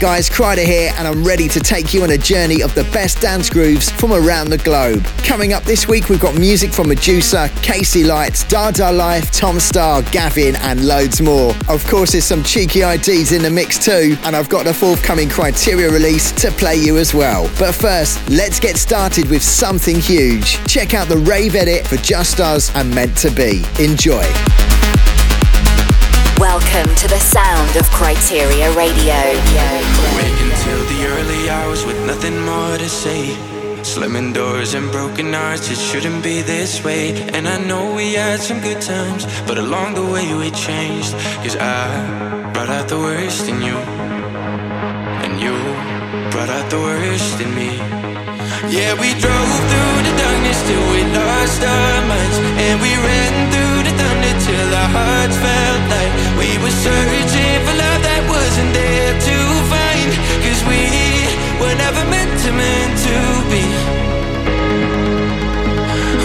Guys, Kryder here and I'm ready to take you on a journey of the best dance grooves from around the globe. Coming up this week we've got music from Meduza, KC Lights, Dada Life, Tom Staar, Gavin and loads more. Of course there's some cheeky IDs in the mix too and I've got a forthcoming Kryteria release to play you as well. But first, let's get started with something huge. Check out the rave edit for Just Us and Meant to Be. Enjoy. Welcome to the of Kryteria Radio. Waking till the early hours with nothing more to say. Doors and broken hearts, it shouldn't be this way. And I know we had some good times, but along the way we changed. Cause I brought out the worst in you, and you brought out the worst in me. Yeah, we drove through the darkness till we lost our minds, and we ran through till our hearts felt like we were searching for love that wasn't there to find. Cause we were never meant to, meant to be.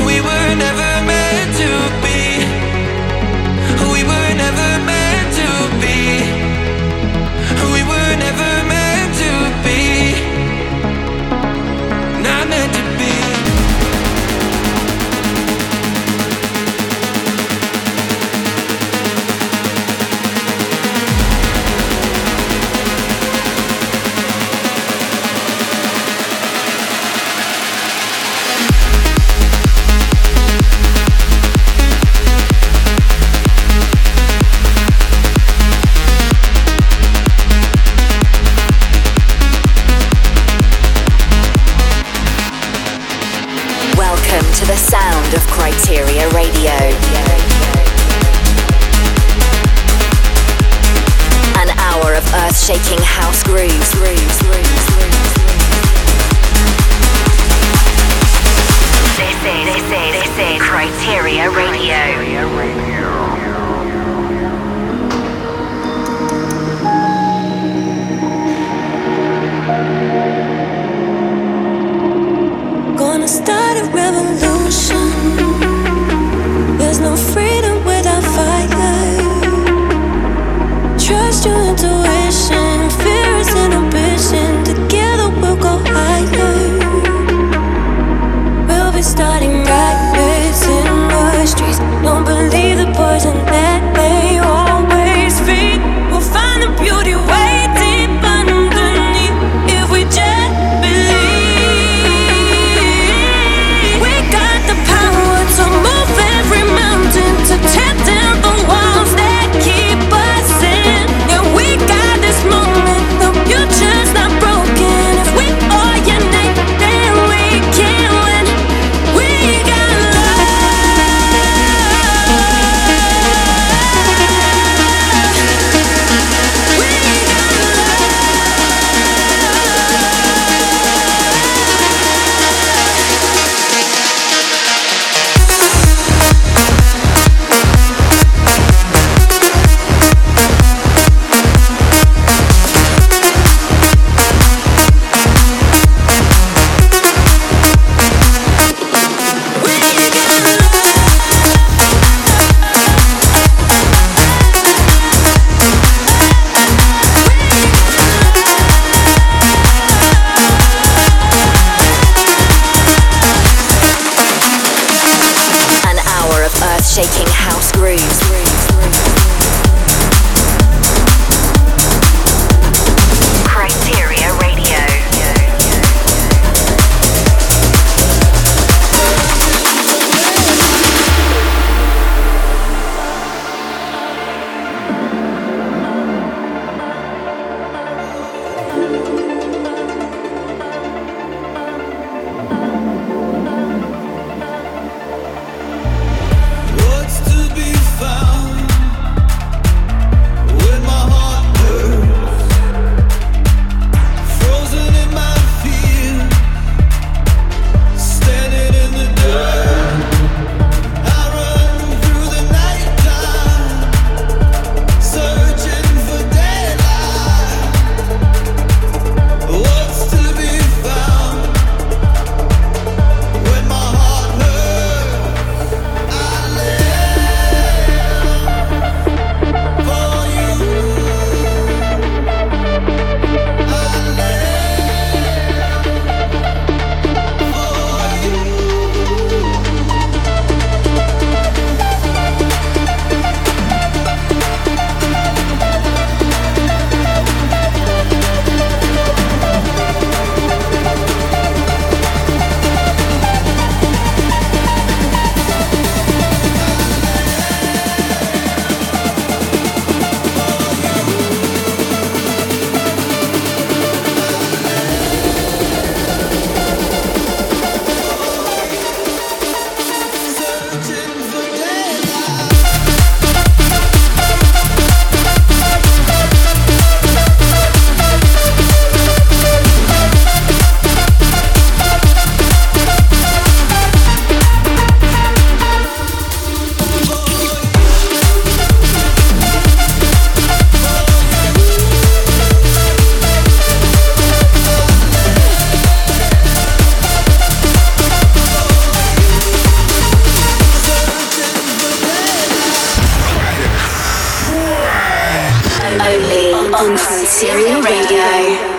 We were never meant to be. Syria Radio.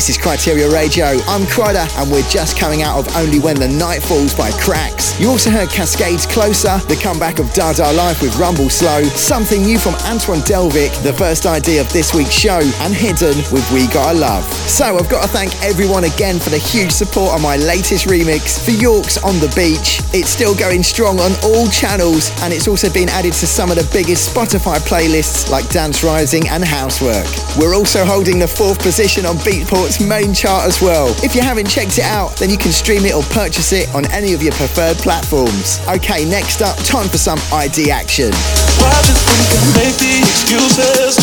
This is Kryteria Radio. I'm Kryder, and we're just coming out of Only When the Night Falls by Cracks. You also heard Cascades Closer, the comeback of Dada Life with Rumble Slow, something new from Antoine Delvig, the first idea of this week's show, and Hidden with We Gotta Love. So I've got to thank everyone again for the huge support on my latest remix for York's On the Beach. It's still going strong on all channels, and it's also been added to some of the biggest Spotify playlists like Dance Rising and Housework. We're also holding the fourth position on Main chart as well. If you haven't checked it out, then you can stream it or purchase it on any of your preferred platforms. Okay, next up, time for some ID action. Think I make the excuses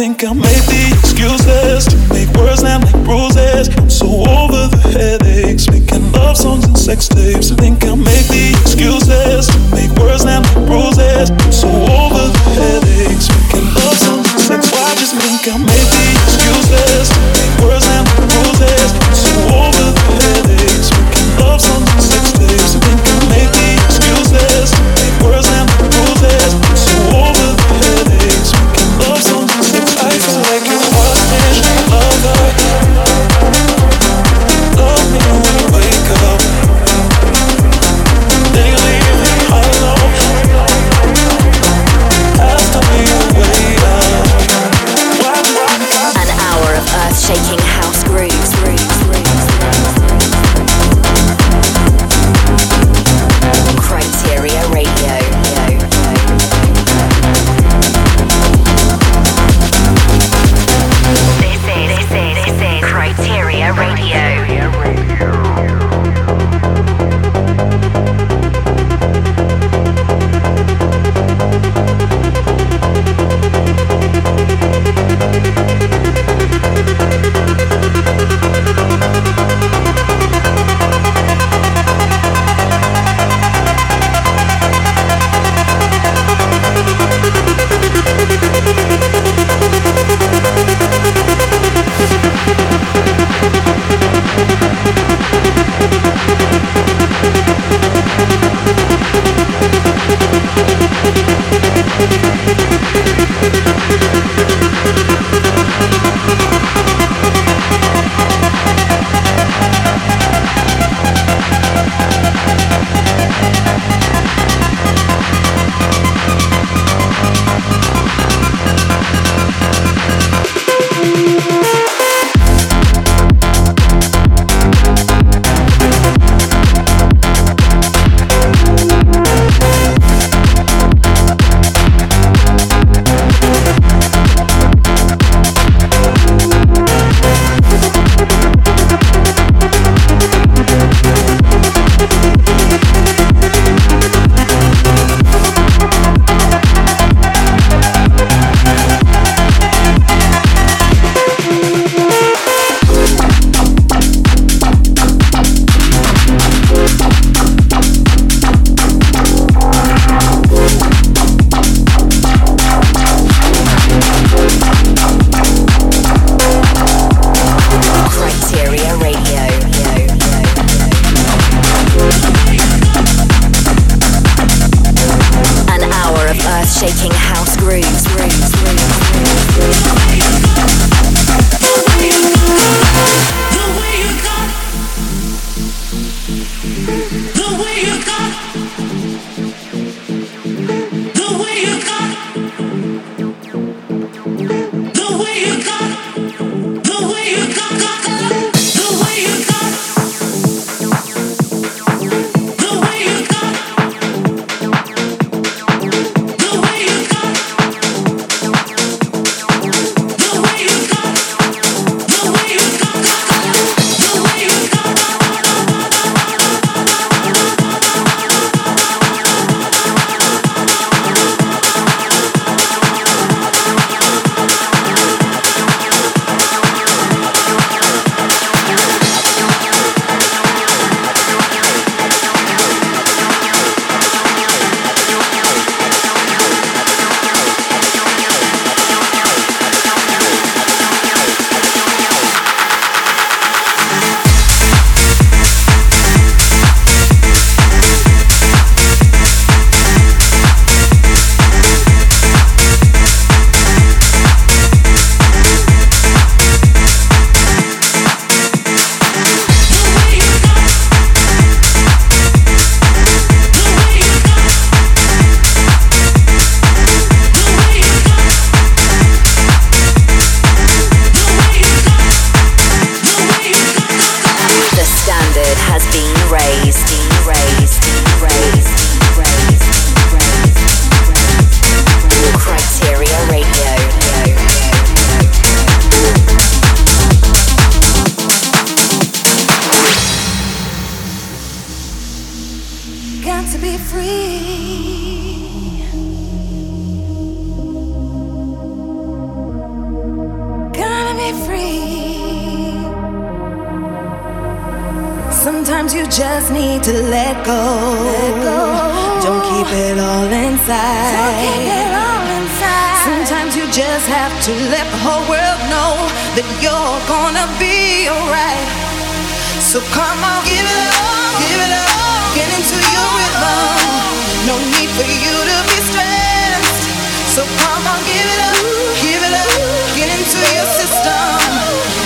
think I may be excuse. Need to let go. Let go. Don't keep it all inside. Don't keep it all inside. Sometimes you just have to let the whole world know that you're gonna be alright. So come on, give it up, give it up, get into your rhythm. No need for you to be stressed. So come on, give it up, give it up, get into your system.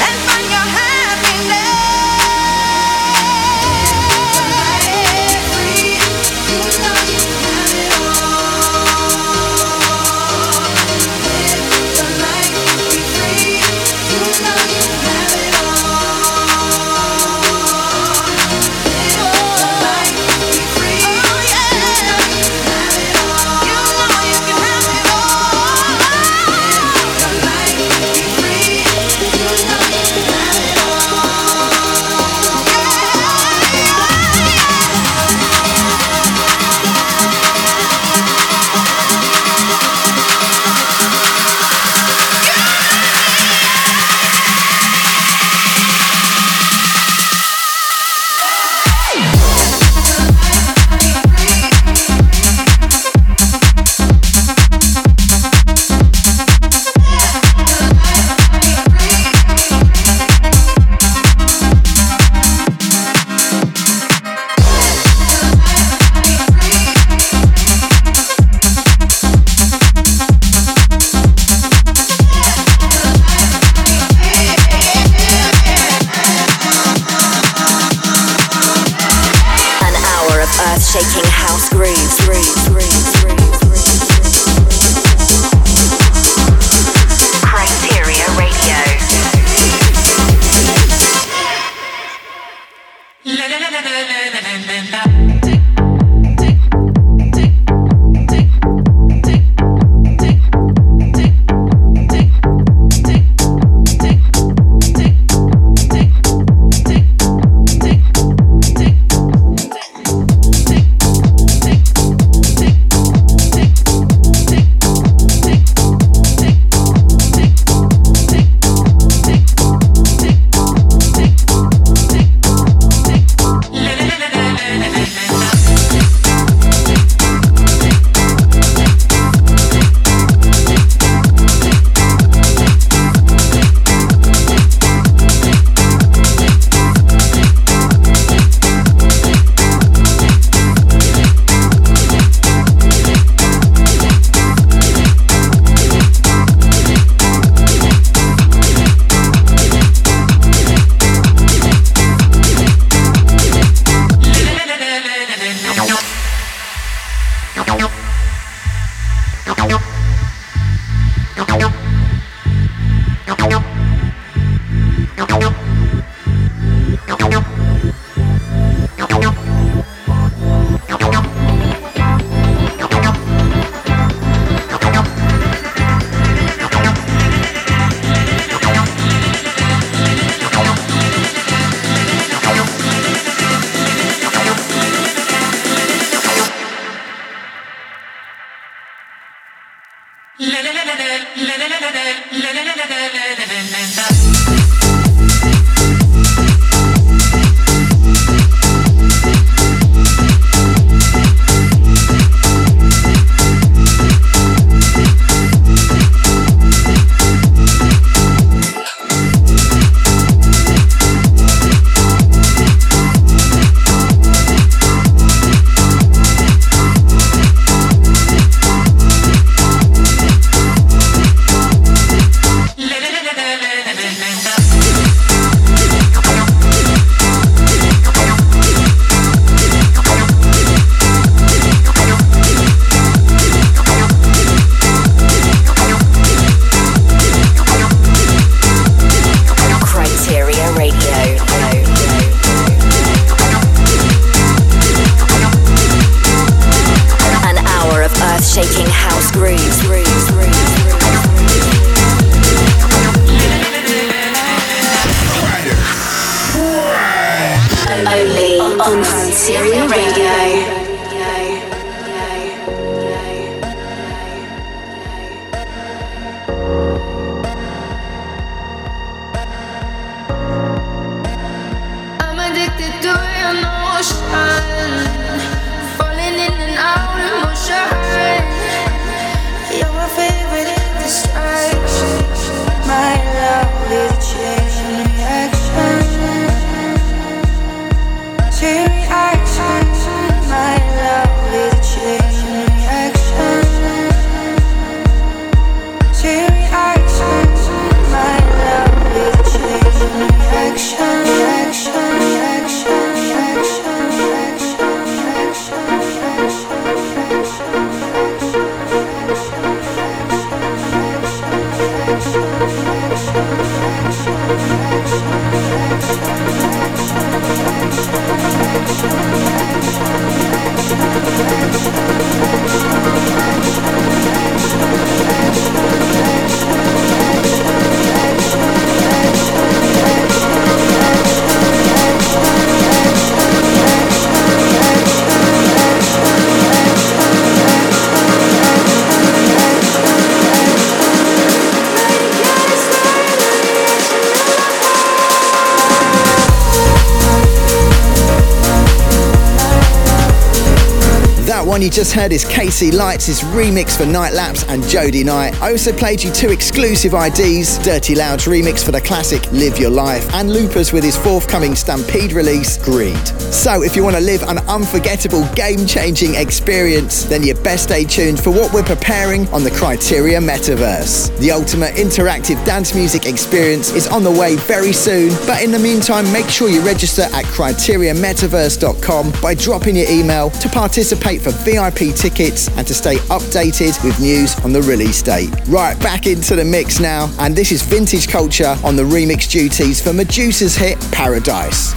You just heard is KC Lights' remix for Night Lapse and Jody Knight. I also played you two exclusive IDs Dirty Loud's remix for the classic Live Your Life, and Loopers with his forthcoming Stampede release, Greed. So, if you want to live an unforgettable, game changing experience, then you best stay tuned for what we're preparing on the Kryteria Metaverse. The ultimate interactive dance music experience is on the way very soon, but in the meantime, make sure you register at KryteriaMetaverse.com by dropping your email to participate for VIP tickets and to stay updated with news on the release date. Right, back into the mix now, and this is Vintage Culture on the remix duties for Meduza's hit Paradise.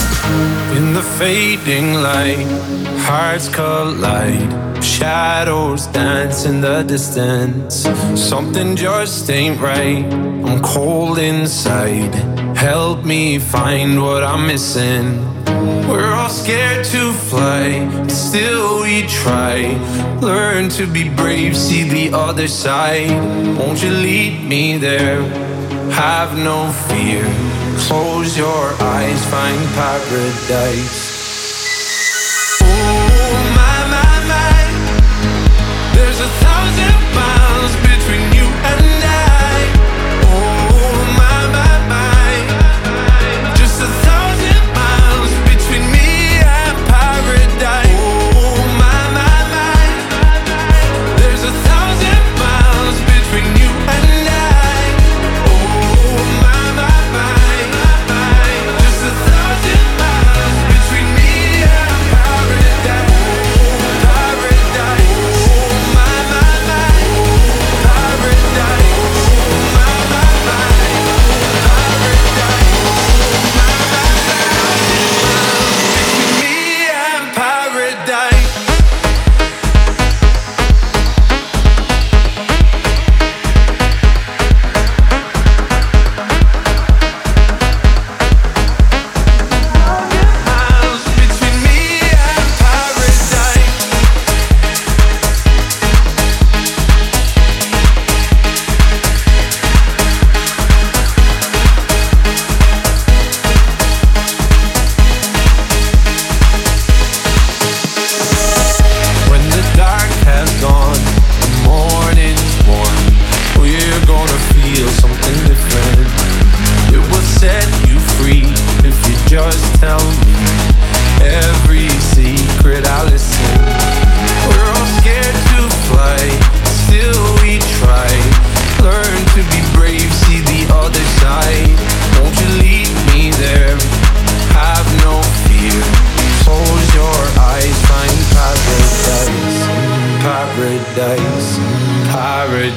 In the fading light, hearts collide, shadows dance in the distance. Something just ain't right, I'm cold inside. Help me find what I'm missing. We're all scared to fly, but still we try. Learn to be brave, see the other side. Won't you lead me there? Have no fear. Close your eyes, find paradise.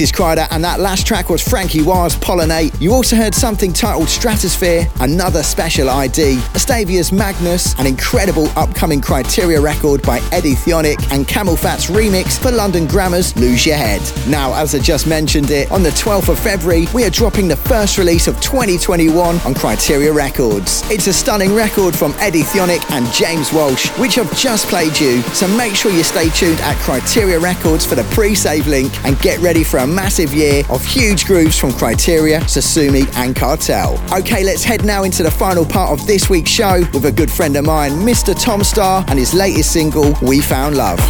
This is Kryder, and that last track was Frankie Wire's Pollinate. You also heard something titled Stratosphere, another special ID, Astavia's Magnus, an incredible upcoming Kryteria record by Eddie Thoneick, and CamelPhat's remix for London Grammar's Lose Your Head. Now, as I just mentioned it, on the 12th of February, we are dropping the first release of 2021 on Kryteria Records. It's a stunning record from Eddie Thoneick and James Walsh, which I've just played you, so make sure you stay tuned at Kryteria Records for the pre-save link and get ready for a massive year of huge grooves from Kryteria, Sosumi, and Cartel. Okay, let's head now into the final part of this week's show with a good friend of mine, Mr. Tom Staar, and his latest single, We Found Love.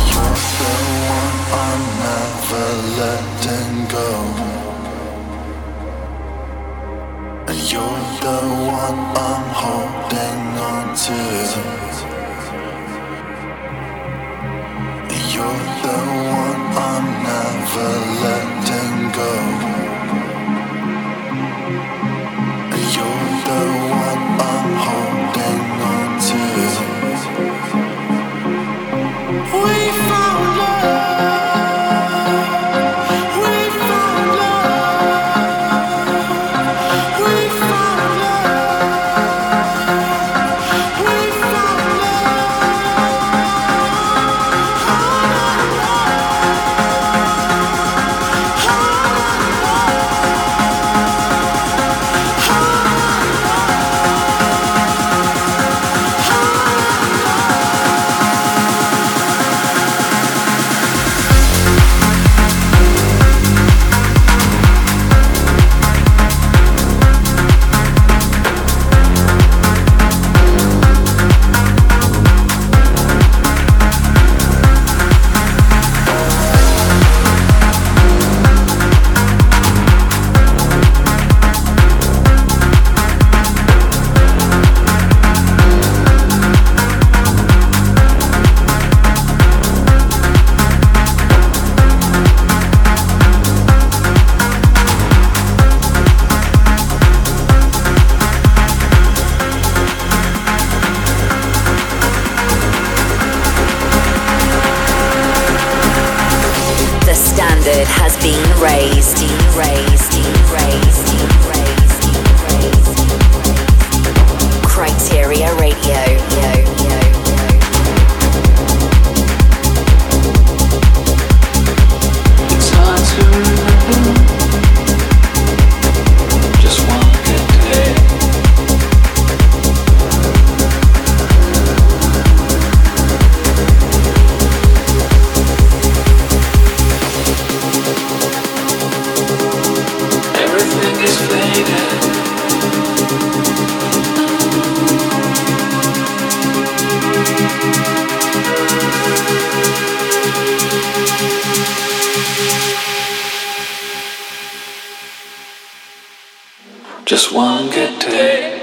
You're the one I'm never letting go. Everything good faded.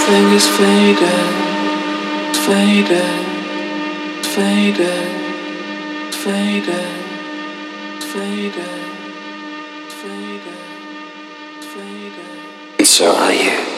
Everything is faded, faded, faded, faded, faded, faded, faded. And so are you.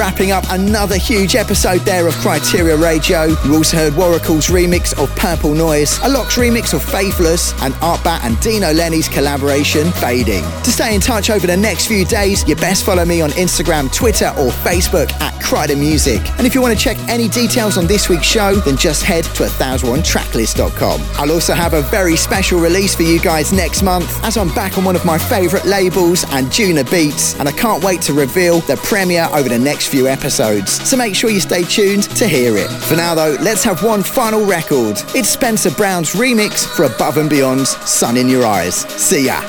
Wrapping up another huge episode there of Kryteria Radio. You also heard Waracle's remix of Purple Noise, Alok's remix of Faithless, and Artbat and Dino Lenny's collaboration, Fading. To stay in touch over the next few days, you best follow me on Instagram, Twitter, or Facebook at Kryder Music. And if you want to check any details on this week's show, then just head to 1001tracklist.com. I'll also have a very special release for you guys next month as I'm back on one of my favourite labels, Anjunabeats, and I can't wait to reveal the premiere over the next few episodes. So make sure you stay tuned to hear it. For now, though, let's have one final record. It's Spencer Brown's remix for Above and Beyond's Sun in Your Eyes. See ya.